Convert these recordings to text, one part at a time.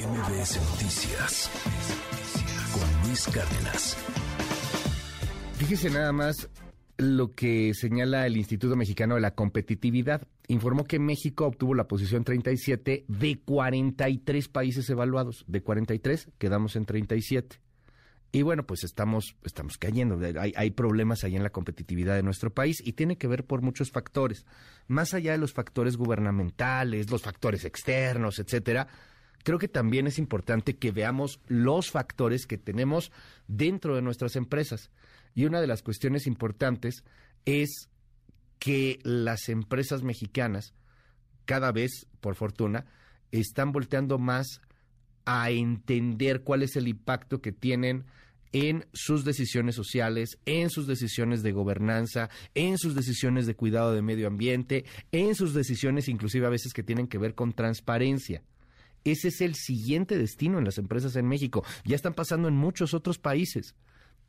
MBS Noticias con Luis Cárdenas. Fíjese nada más lo que señala el Instituto Mexicano de la Competitividad. Informó que México obtuvo la posición 37 de 43 países evaluados. De 43 quedamos en 37. Y bueno, pues estamos, estamos cayendo. Hay, hay, problemas ahí en la competitividad de nuestro país y tiene que ver por muchos factores. Más allá de los factores gubernamentales, los factores externos, etcétera, creo que también es importante que veamos los factores que tenemos dentro de nuestras empresas. Y una de las cuestiones importantes es que las empresas mexicanas, cada vez, por fortuna, están volteando más a entender cuál es el impacto que tienen en sus decisiones sociales, en sus decisiones de gobernanza, en sus decisiones de cuidado de medio ambiente, en sus decisiones inclusive a veces que tienen que ver con transparencia. Ese es el siguiente destino en las empresas en México. Ya están pasando en muchos otros países.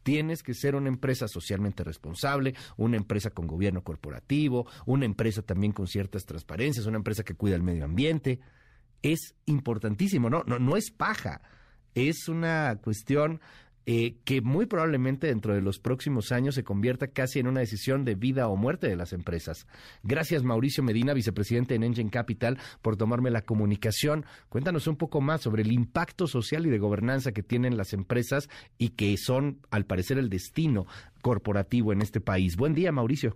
Tienes que ser una empresa socialmente responsable, una empresa con gobierno corporativo, una empresa también con ciertas transparencias, una empresa que cuida el medio ambiente. Es importantísimo, no, no, no es paja. Es una cuestión eh, que muy probablemente dentro de los próximos años se convierta casi en una decisión de vida o muerte de las empresas. Gracias Mauricio Medina, vicepresidente en Engine Capital, por tomarme la comunicación. Cuéntanos un poco más sobre el impacto social y de gobernanza que tienen las empresas y que son, al parecer, el destino corporativo en este país. Buen día, Mauricio.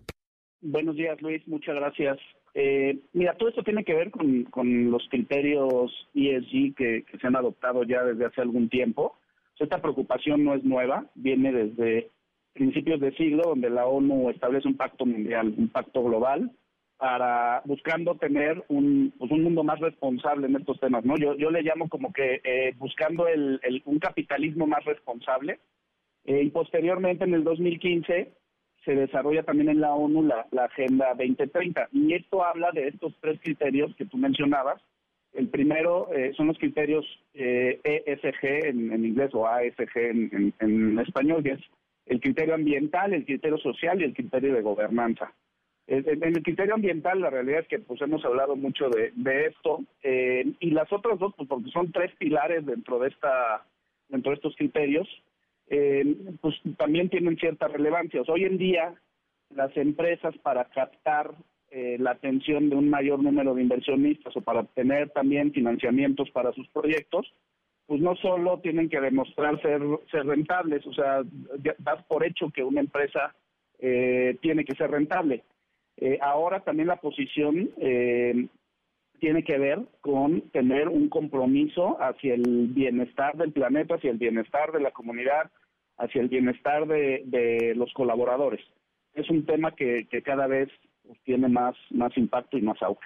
Buenos días, Luis. Muchas gracias. Eh, mira, todo esto tiene que ver con, los criterios ESG que se han adoptado ya desde hace algún tiempo esta preocupación no es nueva, viene desde principios de siglo, donde la ONU establece un pacto mundial, un pacto global, para buscando tener un, pues un mundo más responsable en estos temas, ¿no? Yo, yo le llamo como que eh, buscando el, un capitalismo más responsable. Eh, y posteriormente, en el 2015, se desarrolla también en la ONU la, la Agenda 2030. Y esto habla de estos tres criterios que tú mencionabas, el primero eh, son los criterios eh, ESG en, inglés o ASG en, español, que es el criterio ambiental, el criterio social y el criterio de gobernanza. En el criterio ambiental, la realidad es que pues hemos hablado mucho de, esto eh, y las otras dos, pues porque son tres pilares dentro de esta, dentro de estos criterios, pues también tienen cierta relevancia. hoy en día las empresas para captar eh, la atención de un mayor número de inversionistas o para obtener también financiamientos para sus proyectos, pues no solo tienen que demostrar ser, rentables, o sea, das por hecho que una empresa eh, tiene que ser rentable. Eh, ahora también la posición tiene que ver con tener un compromiso hacia el bienestar del planeta, hacia el bienestar de la comunidad, hacia el bienestar de, los colaboradores. Es un tema que cada vez tiene más, más impacto y más auge.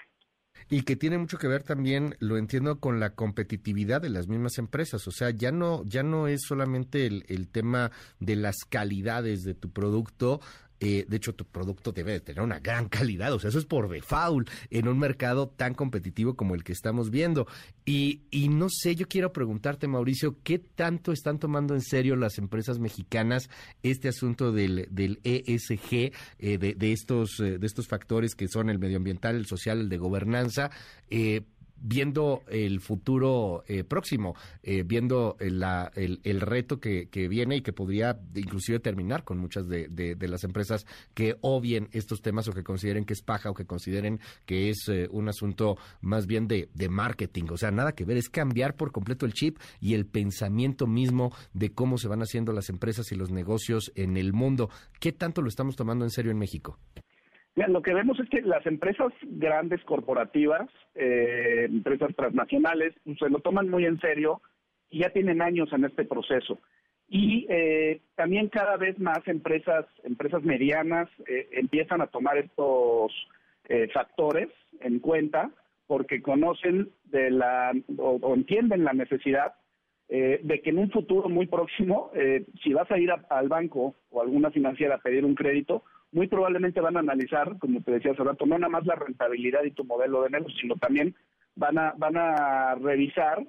Y que tiene mucho que ver también, lo entiendo, con la competitividad de las mismas empresas. O sea, ya no, ya no es solamente el, el tema de las calidades de tu producto, eh, de hecho, tu producto debe de tener una gran calidad, o sea, eso es por default en un mercado tan competitivo como el que estamos viendo. Y, y no sé, yo quiero preguntarte, Mauricio, ¿qué tanto están tomando en serio las empresas mexicanas este asunto del, del ESG, eh, de, de, estos, eh, de estos factores que son el medioambiental, el social, el de gobernanza? Eh, viendo el futuro eh, próximo, eh, viendo el, el, reto que, viene y que podría inclusive terminar con muchas de, las empresas que obvien estos temas o que consideren que es paja o que consideren que es eh, un asunto más bien de, de marketing. O sea, nada que ver, es cambiar por completo el chip y el pensamiento mismo de cómo se van haciendo las empresas y los negocios en el mundo. ¿Qué tanto lo estamos tomando en serio en México? Lo que vemos es que las empresas grandes corporativas, eh, empresas transnacionales, se lo toman muy en serio y ya tienen años en este proceso. Y eh, también cada vez más empresas, empresas medianas eh, empiezan a tomar estos factores en cuenta porque conocen de la o, entienden la necesidad de que en un futuro muy próximo, si vas a ir al banco o a alguna financiera a pedir un crédito, muy probablemente van a analizar, como te decía hace rato, no nada más la rentabilidad y tu modelo de negocio, sino también van a, van a revisar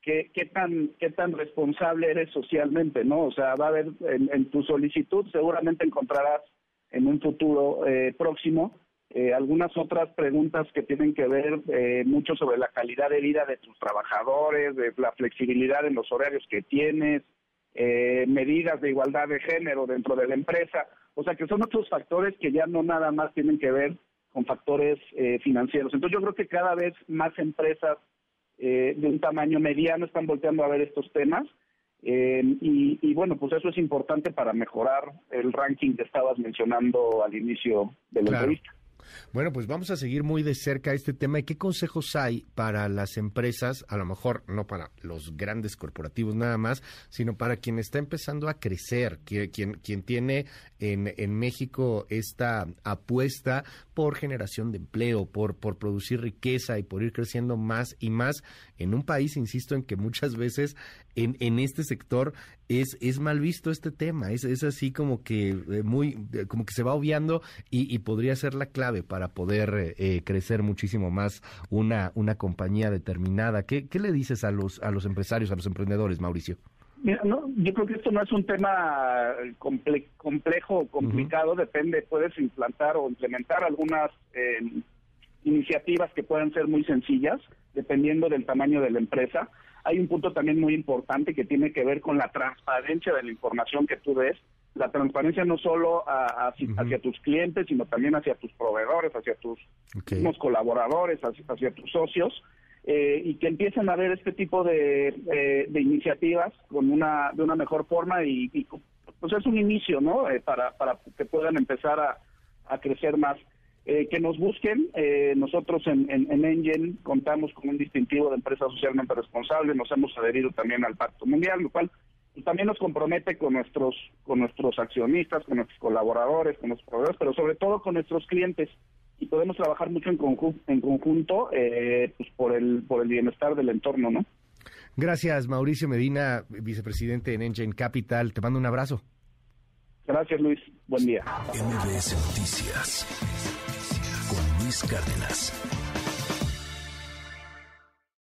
qué, qué, tan, qué tan responsable eres socialmente, ¿no? O sea, va a haber en, tu solicitud, seguramente encontrarás en un futuro eh, próximo eh, algunas otras preguntas que tienen que ver eh, mucho sobre la calidad de vida de tus trabajadores, de la flexibilidad en los horarios que tienes, eh, medidas de igualdad de género dentro de la empresa. O sea que son otros factores que ya no nada más tienen que ver con factores financieros. Entonces yo creo que cada vez más empresas de un tamaño mediano están volteando a ver estos temas. y, y, bueno, pues eso es importante para mejorar el ranking que estabas mencionando al inicio de la entrevista. Bueno, pues vamos a seguir muy de cerca este tema. ¿Y qué consejos hay para las empresas, a lo mejor no para los grandes corporativos nada más, sino para quien está empezando a crecer, quien, quien tiene en, en México esta apuesta por generación de empleo, por, por producir riqueza y por ir creciendo más y más en un país, insisto, en que muchas veces en, en este sector es, es mal visto este tema, es, es así como que eh, muy, como que se va obviando y, podría ser la clave para poder eh, crecer muchísimo más una, una compañía determinada. ¿Qué, ¿Qué le dices a los, a los empresarios, a los emprendedores, Mauricio? Mira, no, yo creo que esto no es un tema complejo o complicado, depende, puedes implantar o implementar algunas eh, iniciativas que puedan ser muy sencillas, dependiendo del tamaño de la empresa. Hay un punto también muy importante que tiene que ver con la transparencia de la información que tú ves. La transparencia no solo hacia tus clientes, sino también hacia tus proveedores, hacia tus colaboradores, hacia, tus socios. Eh, y que empiecen a ver este tipo de, eh, de iniciativas con una de una mejor forma y, pues es un inicio, ¿no? Eh, para, para que puedan empezar a, a crecer más. Eh, que nos busquen. Eh, nosotros en, en, Engen contamos con un distintivo de empresa socialmente responsable, nos hemos adherido también al Pacto Mundial, lo cual pues, también nos compromete con nuestros con nuestros accionistas, con nuestros colaboradores, con nuestros proveedores, pero sobre todo con nuestros clientes y podemos trabajar mucho en, en conjunto eh, pues por el por el bienestar del entorno, ¿no? Gracias, Mauricio Medina, vicepresidente en Engen Capital. Te mando un abrazo. Gracias, Luis. Buen día. MBS Noticias con Luis Cárdenas.